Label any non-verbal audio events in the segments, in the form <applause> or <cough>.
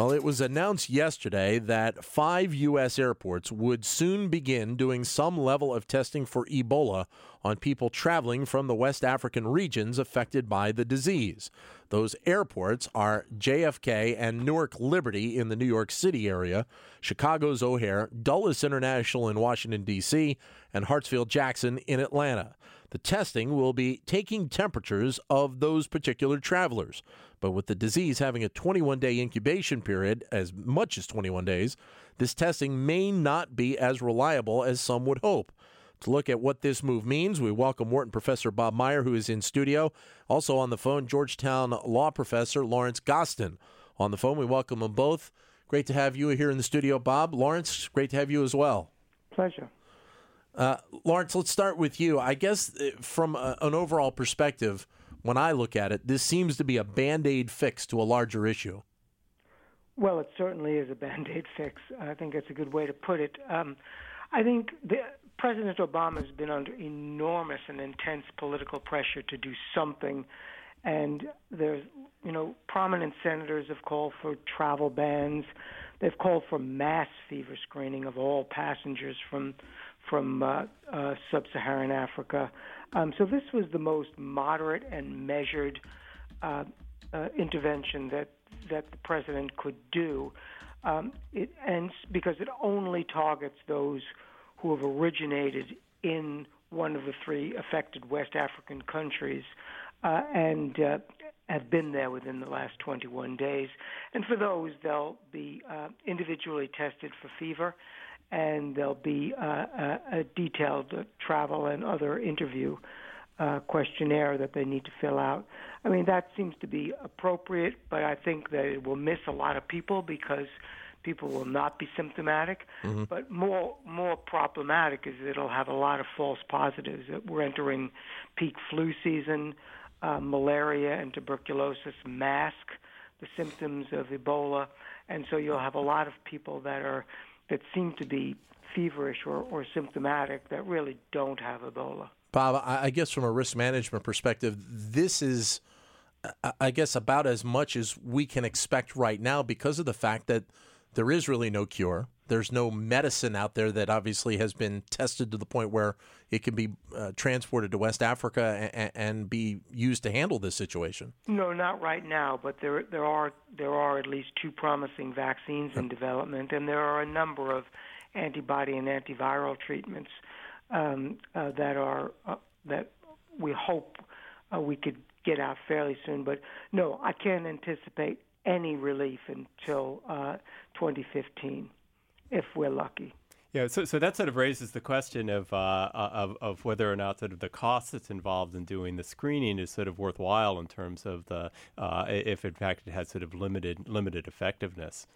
Well, it was announced yesterday that five U.S. airports would soon begin doing some level of testing for Ebola on people traveling from the West African regions affected by the disease. Those airports are JFK and Newark Liberty in the New York City area, Chicago's O'Hare, Dulles International in Washington, D.C., and Hartsfield Jackson in Atlanta. The testing will be taking temperatures of those particular travelers. But with the disease having a 21 day incubation period, as much as 21 days, this testing may not be as reliable as some would hope. To look at what this move means, we welcome Wharton professor Bob Meyer, who is in studio. Also on the phone, Georgetown law professor Lawrence Gostin. On the phone, we welcome them both. Great to have you here in the studio, Bob. Lawrence, great to have you as well. Pleasure. Uh, Lawrence, let's start with you. I guess uh, from a, an overall perspective, when I look at it, this seems to be a band aid fix to a larger issue. Well, it certainly is a band aid fix. I think that's a good way to put it. Um, I think the, President Obama has been under enormous and intense political pressure to do something. And there's, you know, prominent senators have called for travel bans. They've called for mass fever screening of all passengers from from uh, uh, sub-Saharan Africa. Um, so this was the most moderate and measured uh, uh, intervention that that the president could do, um, it, and because it only targets those who have originated in one of the three affected West African countries uh, and uh, have been there within the last 21 days. And for those, they'll be uh, individually tested for fever and there'll be uh, a, a, detailed uh, travel and other interview uh, questionnaire that they need to fill out. I mean, that seems to be appropriate, but I think that it will miss a lot of people because people will not be symptomatic. Mm-hmm. But more more problematic is it'll have a lot of false positives. We're entering peak flu season. Uh, malaria and tuberculosis mask the symptoms of Ebola, and so you'll have a lot of people that are that seem to be feverish or, or symptomatic that really don't have Ebola. Bob, I guess from a risk management perspective, this is, I guess, about as much as we can expect right now because of the fact that there is really no cure. There's no medicine out there that obviously has been tested to the point where it can be uh, transported to West Africa and, and, be used to handle this situation. No, not right now, but there there are there are at least two promising vaccines in development, and there are a number of antibody and antiviral treatments um, uh, that are uh, that we hope uh, we could get out fairly soon. But no, I can't anticipate any relief until uh, 2015 if we're lucky. Yeah, so, so that sort of raises the question of, uh, of of whether or not sort of the cost that's involved in doing the screening is sort of worthwhile in terms of the uh, if in fact it has sort of limited limited effectiveness.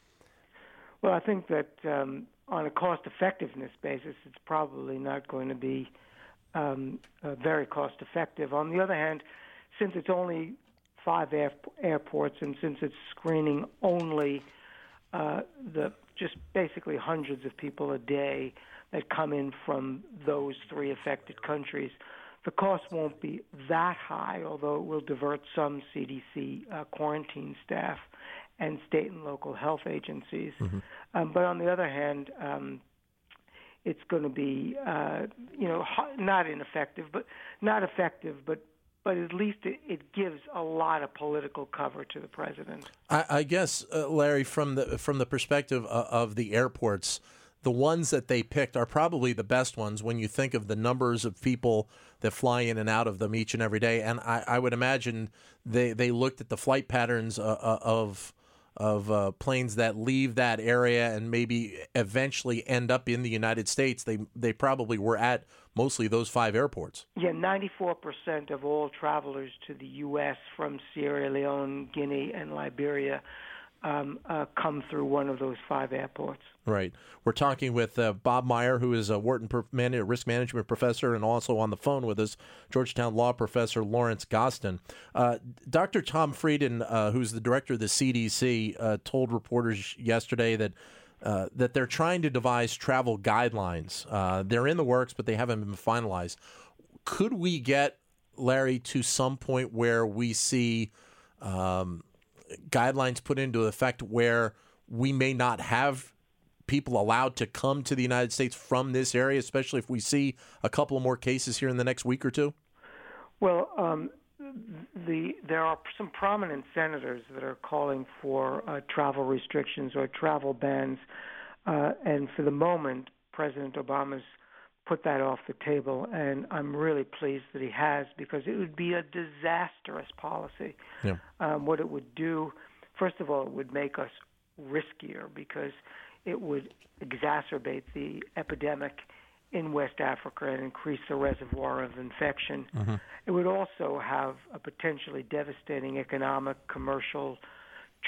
Well, I think that um, on a cost effectiveness basis, it's probably not going to be um, uh, very cost effective. On the other hand, since it's only five air- airports and since it's screening only uh, the just basically hundreds of people a day that come in from those three affected countries. The cost won't be that high, although it will divert some CDC uh, quarantine staff and state and local health agencies. Mm-hmm. Um, but on the other hand, um, it's going to be, uh, you know, not ineffective, but not effective, but but at least it, it, gives a lot of political cover to the president. I, I guess, uh, Larry, from the from the perspective of, of, the airports, the ones that they picked are probably the best ones when you think of the numbers of people that fly in and out of them each and every day. And I, I would imagine they they looked at the flight patterns uh, uh of of uh, planes that leave that area and maybe eventually end up in the United States. They they probably were at mostly those five airports. Yeah, 94% of all travelers to the U.S. from Sierra Leone, Guinea, and Liberia um, uh, come through one of those five airports. Right. We're talking with uh, Bob Meyer, who is a Wharton man- risk management professor, and also on the phone with us, Georgetown law professor Lawrence Gostin. Uh, Dr. Tom Frieden, uh, who's the director of the CDC, uh, told reporters yesterday that. Uh, that they're trying to devise travel guidelines. They're in the works, but they haven't been finalized. Could we get, Larry, to some point where we see um, guidelines put into effect where we may not have people allowed to come to the United States from this area, especially if we see a couple more cases here in the next week or two? Well, um, the there are some prominent senators that are calling for uh, travel restrictions or travel bans, uh, and for the moment, President Obama's put that off the table, and I'm really pleased that he has because it would be a disastrous policy. Yeah. Um, what it would do, first of all, it would make us riskier because it would exacerbate the epidemic in West Africa and increase the reservoir of infection. Mm-hmm. It would also have a potentially devastating economic, commercial,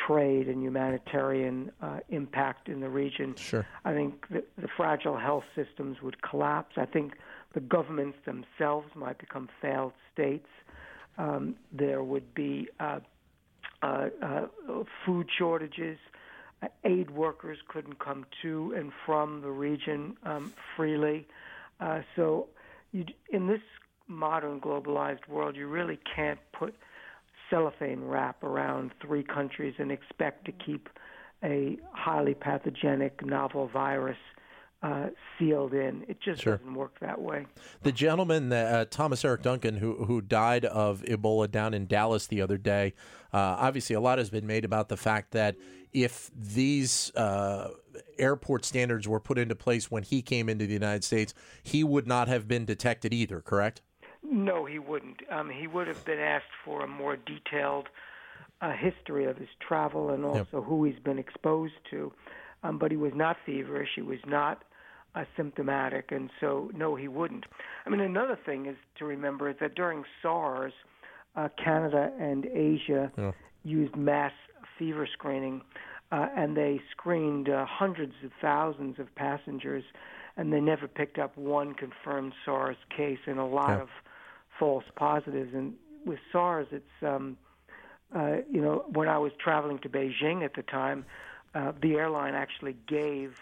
trade, and humanitarian uh, impact in the region. Sure. I think the, the fragile health systems would collapse. I think the governments themselves might become failed states. Um, there would be uh, uh, uh, food shortages. Uh, aid workers couldn't come to and from the region um, freely. Uh, so, you, in this modern globalized world, you really can't put cellophane wrap around three countries and expect to keep a highly pathogenic novel virus uh, sealed in. It just Sure. doesn't work that way. The gentleman, uh, Thomas Eric Duncan, who who died of Ebola down in Dallas the other day, uh, obviously a lot has been made about the fact that if these uh, airport standards were put into place when he came into the United States, he would not have been detected either. Correct? No, he wouldn't. Um, he would have been asked for a more detailed uh, history of his travel and also who he's been exposed to. Um, but he was not feverish. He was not uh, symptomatic, and so no, he wouldn't. I mean, another thing is to remember is that during SARS, uh, Canada and Asia used mass fever screening, uh, and they screened uh, hundreds of thousands of passengers, and they never picked up one confirmed SARS case in a lot Yeah. of false positives. And with SARS, it's um, uh, you know when I was traveling to Beijing at the time, uh, the airline actually gave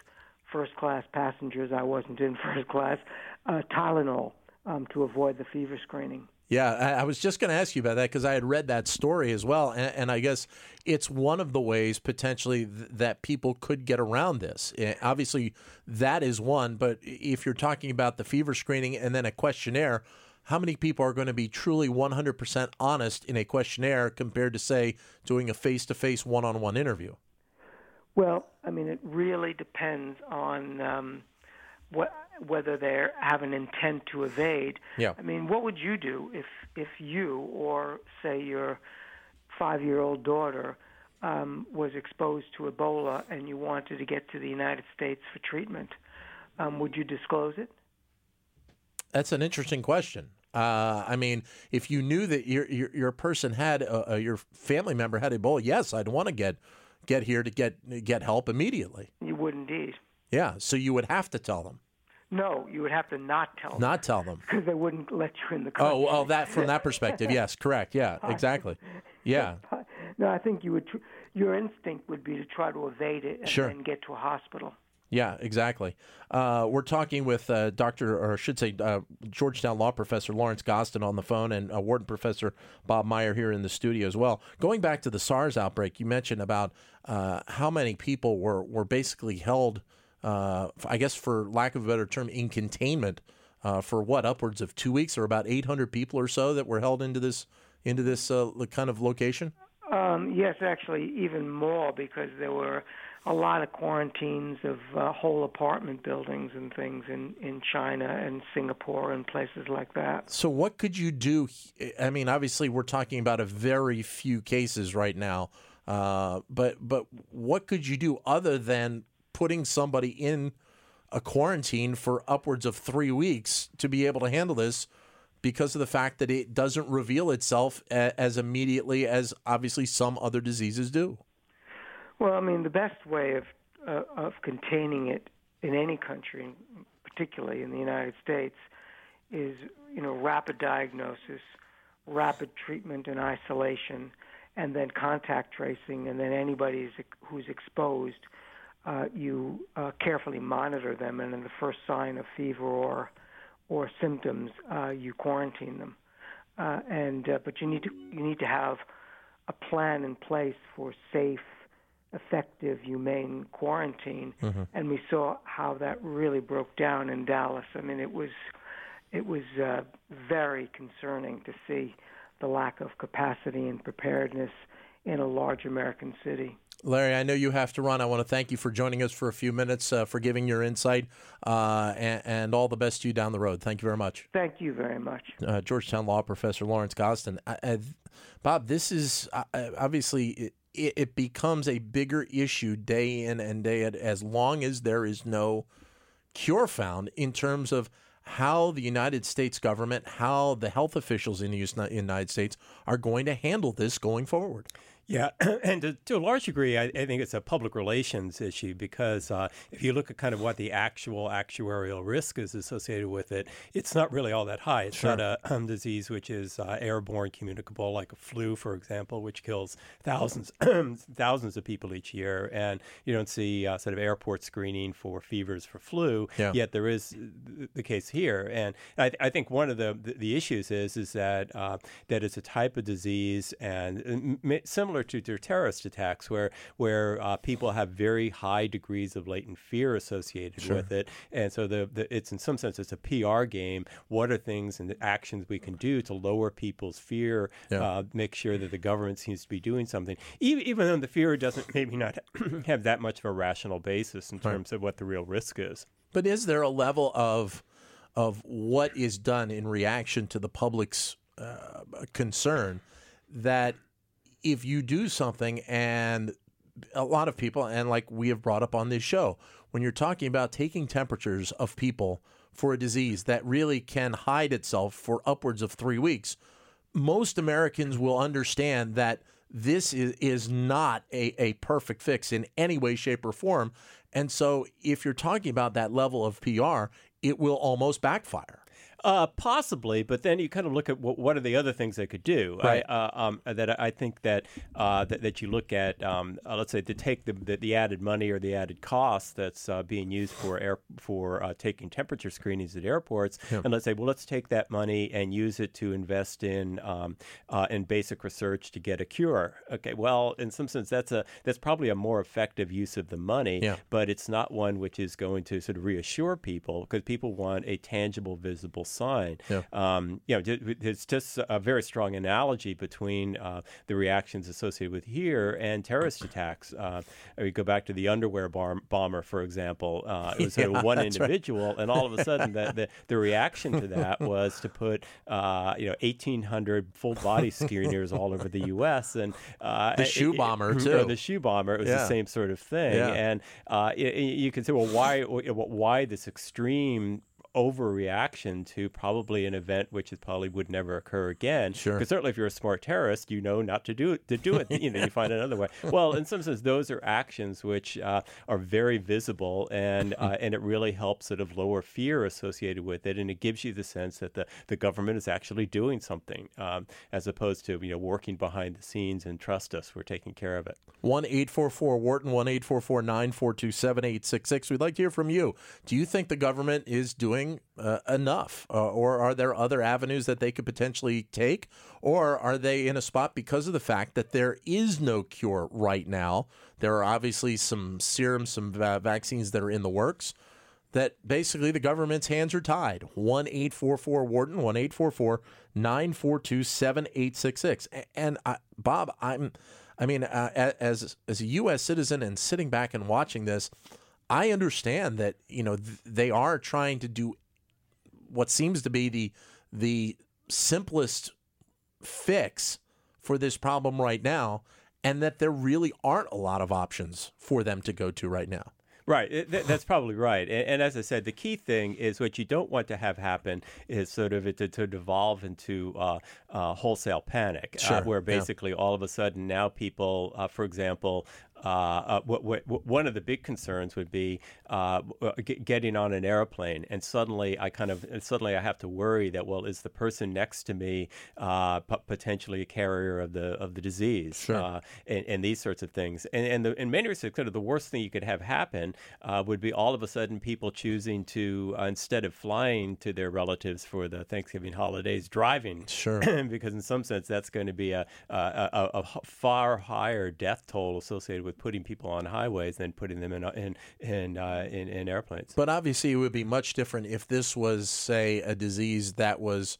first class passengers I wasn't in <laughs> first class uh, Tylenol um, to avoid the fever screening. Yeah, I, was just going to ask you about that because I had read that story as well, and, and I guess it's one of the ways potentially th- that people could get around this. Eh, Obviously, that is one, but if you're talking about the fever screening and then a questionnaire, how many people are going to be truly 100% honest in a questionnaire compared to, say, doing a face-to-face one-on-one interview? Well, I mean, it really depends on um, what whether they have an intent to evade. Yeah. I mean, what would you do if if you or say your five year old daughter um, was exposed to Ebola and you wanted to get to the United States for treatment? Um, would you disclose it? That's an interesting question. Uh, I mean, if you knew that your your, your person had uh, uh, your family member had Ebola, yes, I'd want to get get here to get get help immediately. You would indeed. Yeah, so you would have to tell them, No, you would have to not tell them not tell them. <laughs> because they wouldn't let you in the country. Oh, well, that from that perspective, yes, correct. Yeah, <laughs> exactly. <laughs> Yeah, No, I think you would. Tr- your instinct would be to try to evade it and Sure. then get to a hospital. Yeah, exactly. Uh, we're talking with uh, Doctor, or I should say, uh, Georgetown law professor Lawrence Gostin on the phone, and Wharton professor Bob Meyer here in the studio as well. Going back to the SARS outbreak, you mentioned about uh, how many people were were basically held, uh, I guess, for lack of a better term, in containment uh, for what upwards of two weeks, or about eight hundred people or so that were held into this into this kind of location. Um, yes, actually, even more because there were a lot of quarantines of uh, whole apartment buildings and things in in China and Singapore and places like that. So, what could you do? I mean, obviously, we're talking about a very few cases right now, uh, but but what could you do other than putting somebody in a quarantine for upwards of three weeks to be able to handle this? Because of the fact that it doesn't reveal itself as immediately as obviously some other diseases do. Well, I mean, the best way of uh, of containing it in any country, particularly in the United States, is you know rapid diagnosis, rapid treatment and isolation, and then contact tracing, and then anybody who's exposed, uh, you uh, carefully monitor them, and in the first sign of fever or or symptoms, uh, you quarantine them. Uh, and uh, but you need to you need to have a plan in place for safe, effective, humane quarantine. Mm-hmm. And we saw how that really broke down in Dallas. I mean, it was it was uh, very concerning to see the lack of capacity and preparedness in a large American city. Larry, I know you have to run. I want to thank you for joining us for a few minutes, uh, for giving your insight, uh, and, and, all the best to you down the road. Thank you very much. Thank you very much. Uh, Georgetown Law Professor Lawrence Gostin. I, I, Bob, this is obviously. It, it becomes a bigger issue day in and day out as long as there is no cure found in terms of how the United States government, how the health officials in the United States are going to handle this going forward. Yeah, <clears throat> and to, to, a large degree, I, I, think it's a public relations issue because uh, if you look at kind of what the actual actuarial risk is associated with it, it's not really all that high. It's sure. not a um, disease which is uh, airborne communicable, like a flu, for example, which kills thousands <clears throat> thousands of people each year, and you don't see uh, sort of airport screening for fevers for flu. Yeah. Yet there is the case here, and I, I think one of the, the, the issues is is that uh, that it's a type of disease and uh, similar similar to their terrorist attacks, where where uh, people have very high degrees of latent fear associated sure. with it, and so the, the, it's in some sense it's a PR game. What are things and actions we can do to lower people's fear? Yeah. Uh, make sure that the government seems to be doing something, even, even though the fear doesn't maybe not <clears throat> have that much of a rational basis in terms right. of what the real risk is. But is there a level of of what is done in reaction to the public's uh, concern that if you do something and a lot of people, and like we have brought up on this show, when you're talking about taking temperatures of people for a disease that really can hide itself for upwards of three weeks, most Americans will understand that this is, is not a, a perfect fix in any way, shape, or form. And so if you're talking about that level of PR, it will almost backfire. Uh, possibly, but then you kind of look at what, what are the other things they could do. Right. I, uh, um, that I think that, uh, that, that you look at, um, uh, let's say, to take the, the, the added money or the added cost that's uh, being used for air for uh, taking temperature screenings at airports, yeah. and let's say, well, let's take that money and use it to invest in um, in basic research to get a cure. Okay, well, in some sense, that's a that's probably a more effective use of the money, yeah. but it's not one which is going to sort of reassure people because people want a tangible, visible sign. Yeah. Um, you know, it's just a very strong analogy between uh, the reactions associated with here and terrorist attacks. Uh, we go back to the underwear bar- bomber, for example. Uh, it was <laughs> yeah, one individual, right. and all of a sudden, the, the, the, reaction to that <laughs> was to put uh, you know 1,800 full body screeners all over the U.S. and uh, the shoe bomber it, too. the shoe bomber. It was yeah. the same sort of thing, and uh, you can say, well, why why this extreme overreaction to probably an event which is probably would never occur again. Sure. Because certainly, if you're a smart terrorist, you know not to do it. To do it, you know, you find another way. <laughs> Well, in some sense, those are actions which uh, are very visible, and uh, and it really helps sort of lower fear associated with it, and it gives you the sense that the the government is actually doing something, um, as opposed to you know working behind the scenes and trust us, we're taking care of it. One eight four four Wharton one eight four four nine four two seven eight six six. We'd like to hear from you. Do you think the government is doing doing uh, enough? Uh, or are there other avenues that they could potentially take? Or are they in a spot because of the fact that there is no cure right now? There are obviously some serums, some va- vaccines that are in the works that basically the government's hands are tied. 1 844 Wharton, 1 844 942 7866. And I, Bob, I'm. I mean, uh, as as a U.S. citizen and sitting back and watching this, I understand that you know th- they are trying to do what seems to be the the simplest fix for this problem right now, and that there really aren't a lot of options for them to go to right now. Right, that's probably right. And, and, as I said, the key thing is what you don't want to have happen is sort of it to, to devolve into uh, uh, wholesale panic, uh, sure. uh, where basically yeah. all of a sudden now people, uh, for example, uh, what, what, one of the big concerns would be uh, getting on an airplane, and suddenly I kind of suddenly I have to worry that well, is the person next to me uh, p- potentially a carrier of the of the disease, sure. Uh, and, and, these sorts of things. And, and the, in many respects, kind of the worst thing you could have happen uh, would be all of a sudden people choosing to instead of flying to their relatives for the Thanksgiving holidays, driving. Sure. <clears throat> because in some sense, that's going to be a, a, a, a, far higher death toll associated with putting people on highways than putting them in in in, uh, in, in airplanes. But obviously, it would be much different if this was, say, a disease that was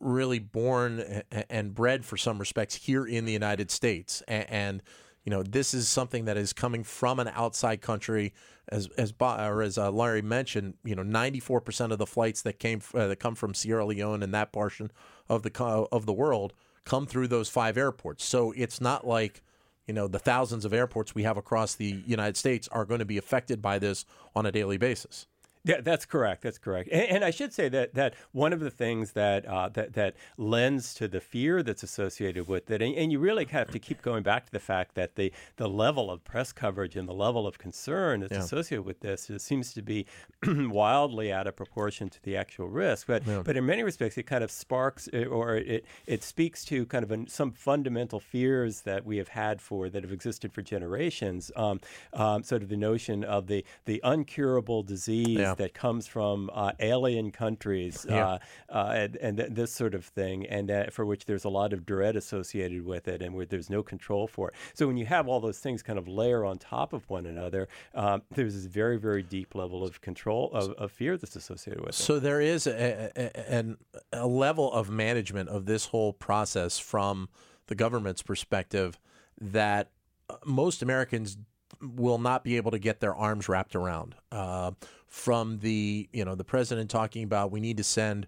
really born and bred, for some respects, here in the United States, and you know this is something that is coming from an outside country. As as or as uh, Larry mentioned you know 94% of the flights that came uh, that come from Sierra Leone and that portion of the of the world come through those five airports. So it's not like you know the thousands of airports we have across the United States are going to be affected by this on a daily basis yeah, that's correct. That's correct. And, and, I should say that that one of the things that uh, that that lends to the fear that's associated with it, and, and, you really have to keep going back to the fact that the the level of press coverage and the level of concern that's yeah. associated with this it seems to be <clears throat> wildly out of proportion to the actual risk. But yeah. but in many respects, it kind of sparks uh, or it it speaks to kind of some fundamental fears that we have had for that have existed for generations. Um, um, sort of the notion of the the uncurable disease. Yeah that comes from uh, alien countries yeah. uh, uh, and, and th- this sort of thing, and for which there's a lot of dread associated with it, and where there's no control for it. So when you have all those things kind of layer on top of one another, um, there's this very, very deep level of control of, of fear that's associated with so it. So there is a, a, a level of management of this whole process from the government's perspective that uh, most Americans will not be able to get their arms wrapped around. Uh, from the you know the president talking about we need to send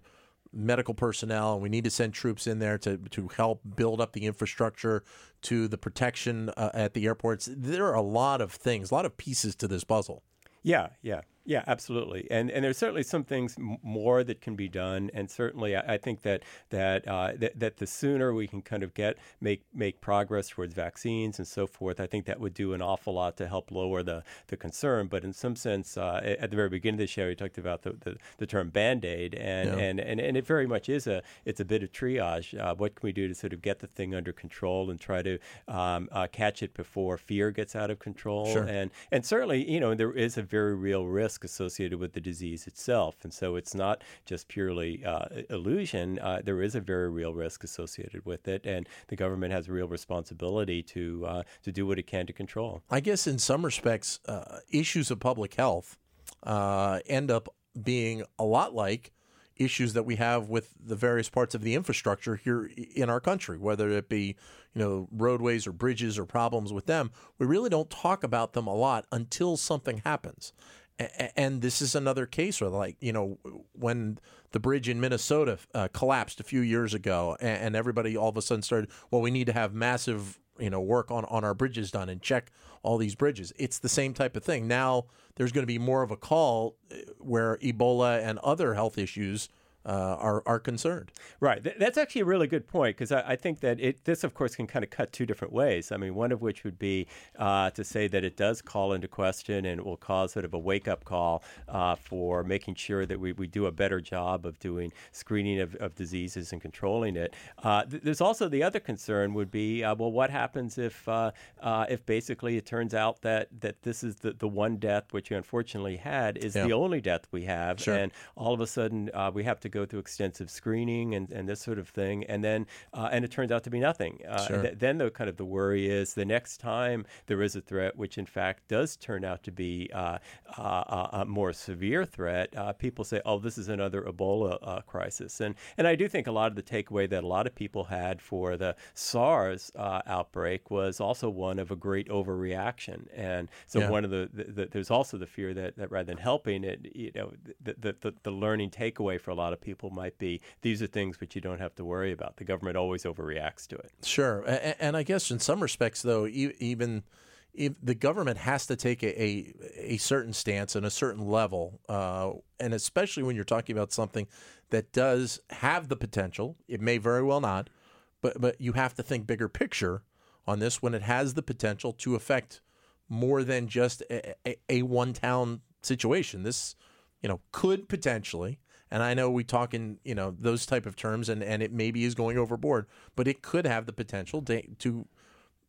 medical personnel and we need to send troops in there to to help build up the infrastructure to the protection uh, at the airports. There are a lot of things, a lot of pieces to this puzzle. Yeah, yeah. Yeah, absolutely, and and there's certainly some things more that can be done, and certainly I, I think that that, uh, that that the sooner we can kind of get make make progress towards vaccines and so forth, I think that would do an awful lot to help lower the the concern. But in some sense, uh, at the very beginning of the show, we talked about the, the, the term band aid, and, yeah. and, and and it very much is a it's a bit of triage. Uh, what can we do to sort of get the thing under control and try to um, uh, catch it before fear gets out of control? Sure. And and certainly, you know, there is a very real risk risk associated with the disease itself. And so it's not just purely uh, illusion. Uh, there is a very real risk associated with it, and the government has a real responsibility to uh, to do what it can to control. I guess in some respects, uh, issues of public health uh, end up being a lot like issues that we have with the various parts of the infrastructure here in our country, whether it be you know roadways or bridges or problems with them. We really don't talk about them a lot until something happens and this is another case where, like, you know, when the bridge in Minnesota uh, collapsed a few years ago, and, everybody all of a sudden started, well, we need to have massive, you know, work on, on our bridges done and check all these bridges. It's the same type of thing. Now there's going to be more of a call uh, where Ebola and other health issues uh, are are concerned. Right. Th- that's actually a really good point because I, I, think that it this, of course, can kind of cut two different ways. I mean, one of which would be uh, to say that it does call into question and it will cause sort of a wake up call uh, for making sure that we, we do a better job of doing screening of, of diseases and controlling it. Uh, th- there's also the other concern would be uh, well, what happens if uh, if basically it turns out that that this is the, the one death which you unfortunately had is yeah. the only death we have, sure. and all of a sudden we have to go through extensive screening and, and this sort of thing, and then uh, and it turns out to be nothing. Uh, sure. th- then the kind of the worry is the next time there is a threat, which in fact does turn out to be uh, uh a more severe threat, uh, people say, "Oh, this is another Ebola uh, crisis," and and I do think a lot of the takeaway that a lot of people had for the SARS outbreak was also one of a great overreaction, and so yeah. one of the, the, the, there's also the fear that, that rather than helping it, you know, the, the, the, the learning takeaway for a lot of people might be these are things which you don't have to worry about. The government always overreacts to it. Sure, and, and I guess in some respects, though, even if the government has to take a, a, a certain stance and a certain level, uh, and especially when you're talking about something that does have the potential, it may very well not, but but you have to think bigger picture on this when it has the potential to affect more than just a, a, a one town situation. This, you know, could potentially, and I know we talk in you know those type of terms, and and it maybe is going overboard, but it could have the potential to, to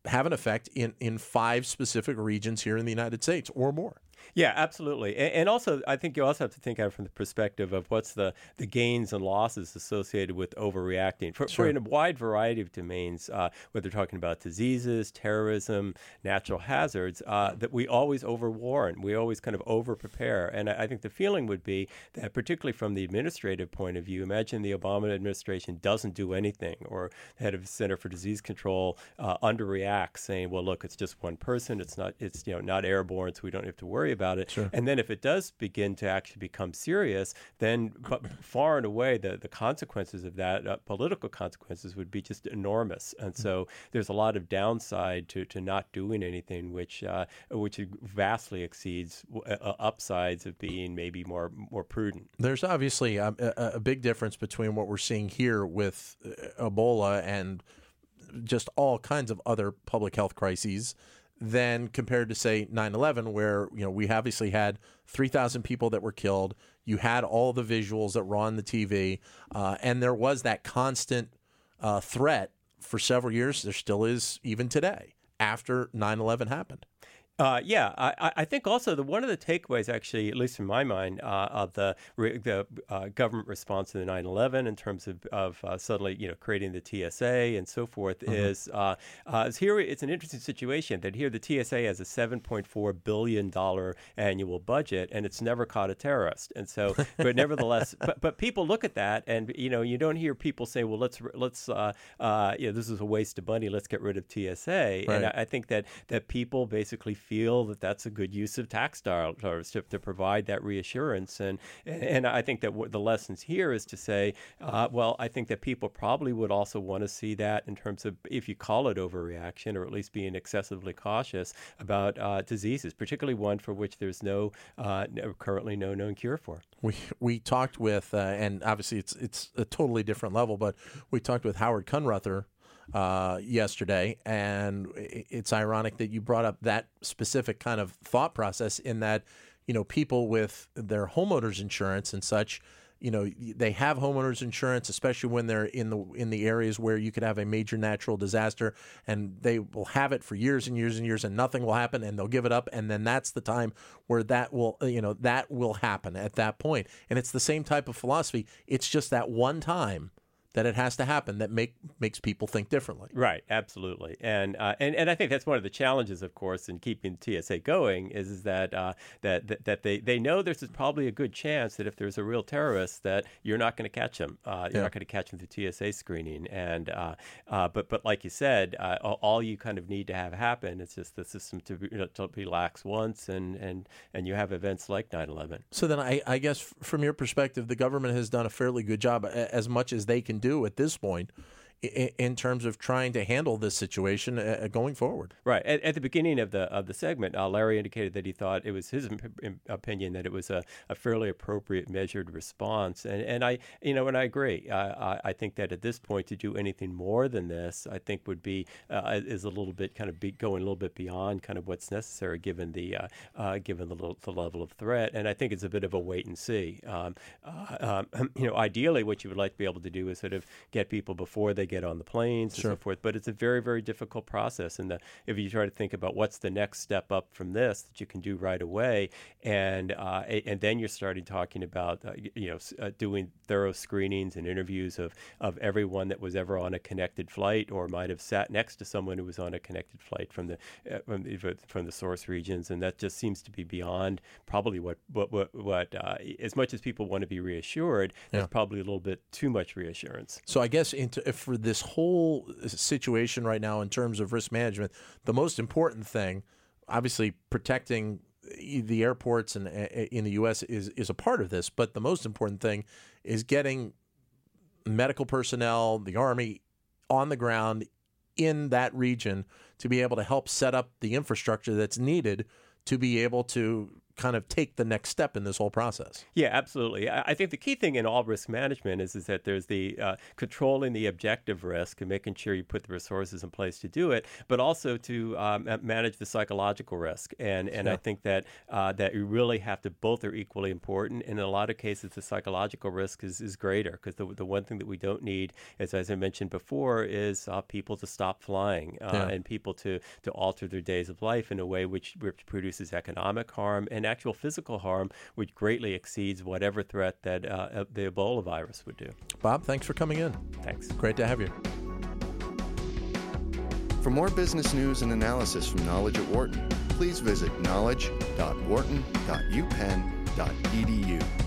have an effect in in five specific regions here in the United States or more. Yeah, absolutely. And, also, I think you also have to think of it from the perspective of what's the, the gains and losses associated with overreacting for, sure. for in a wide variety of domains, uh, whether talking about diseases, terrorism, natural hazards, uh, that we always overwarn, we always kind of overprepare. And I, I, think the feeling would be that, particularly from the administrative point of view, imagine the Obama administration doesn't do anything, or the head of the Center for Disease Control uh, underreacts, saying, "Well, look, it's just one person. It's not. It's you know not airborne, so we don't have to worry about it. Sure. And then if it does begin to actually become serious, then far and away the, the consequences of that, uh, political consequences, would be just enormous. And mm. so there's a lot of downside to, to not doing anything, which uh, which vastly exceeds uh, uh, upsides of being maybe more more prudent. There's obviously a, a, a big difference between what we're seeing here with uh, Ebola and just all kinds of other public health crises than compared to say 9/11 where you know we obviously had 3,000 people that were killed. You had all the visuals that were on the TV uh, and there was that constant uh, threat for several years. There still is even today after 9/11 happened uh, yeah, I, I, think also the one of the takeaways, actually, at least in my mind, uh, of the the uh, government response to the 9/11 in terms of, of uh, suddenly you know creating the TSA and so forth mm-hmm. is uh, uh, is here it's an interesting situation that here the TSA has a 7.4 billion dollar annual budget and it's never caught a terrorist, and so but nevertheless, <laughs> but, but people look at that and you know you don't hear people say, well, let's let's you know this is a waste of money, let's get rid of TSA, right. and I, I think that that people basically feel that that's a good use of tax dollars to, to provide that reassurance. And and I think that the lessons here is to say, uh, well, I think that people probably would also want to see that in terms of if you call it overreaction or at least being excessively cautious about uh, diseases, particularly one for which there's no, uh, currently no known cure for. We we talked with, uh, and obviously it's it's a totally different level, but we talked with Howard Kunreuther uh, yesterday, and it's ironic that you brought up that specific kind of thought process in that you know people with their homeowners insurance and such you know they have homeowners insurance especially when they're in the in the areas where you could have a major natural disaster and they will have it for years and years and years and nothing will happen and they'll give it up. And then that's the time where that will you know that will happen at that point. And it's the same type of philosophy. It's just that one time that it has to happen that make makes people think differently. Right, absolutely, and uh, and and I think that's one of the challenges, of course, in keeping TSA going is, is that, uh, that that that they they know there's probably a good chance that if there's a real terrorist that you're not going to catch him. uh, you're yeah. not going to catch them through TSA screening, and uh, uh, but but like you said, uh, all you kind of need to have happen is just the system to, be, you know, to relax once, and and and you have events like 9/11. So then, I, I guess from your perspective, the government has done a fairly good job, as much as they can do do at this point in terms of trying to handle this situation uh, uh, going forward. Right. At, at, the beginning of the of the segment, uh, Larry indicated that he thought it was his opinion that it was a, a, fairly appropriate, measured response, and and I you know and I agree. I, I think that at this point to do anything more than this, I think would be uh, is a little bit kind of be going a little bit beyond kind of what's necessary given the uh, given the, little, the, level of threat, and I think it's a bit of a wait and see. Um, um, <clears throat> you know, ideally, what you would like to be able to do is sort of get people before they get on the planes sure. and so forth. But it's a very, very difficult process. And the, if you try to think about what's the next step up from this that you can do right away, and uh, and then you're starting talking about uh, you know uh, doing thorough screenings and interviews of of everyone that was ever on a connected flight or might have sat next to someone who was on a connected flight from the uh, from the, from the source regions, and that just seems to be beyond probably what what what, what uh, as much as people want to be reassured, yeah. there's probably a little bit too much reassurance. So I guess into, for this whole situation right now in terms of risk management, the most important thing, obviously, protecting the airports and eh, eh, in the U.S. is is a part of this, but the most important thing is getting medical personnel, the army, on the ground in that region to be able to help set up the infrastructure that's needed to be able to kind of take the next step in this whole process. Yeah, absolutely. I, I think the key thing in all risk management is, is that there's the uh, controlling the objective risk and making sure you put the resources in place to do it, but also to um, manage the psychological risk. And and yeah. I think that uh, that you really have to both are equally important. And in a lot of cases, the psychological risk is, is greater because the, the one thing that we don't need is, as I mentioned before, is uh, people to stop flying uh, yeah. and people to to alter their days of life in a way which, which produces economic harm and actual physical harm, which greatly exceeds whatever threat that uh, the Ebola virus would do. Bob, thanks for coming in. Thanks. Great to have you. For more business news and analysis from Knowledge at Wharton, please visit knowledge.wharton.upenn.edu.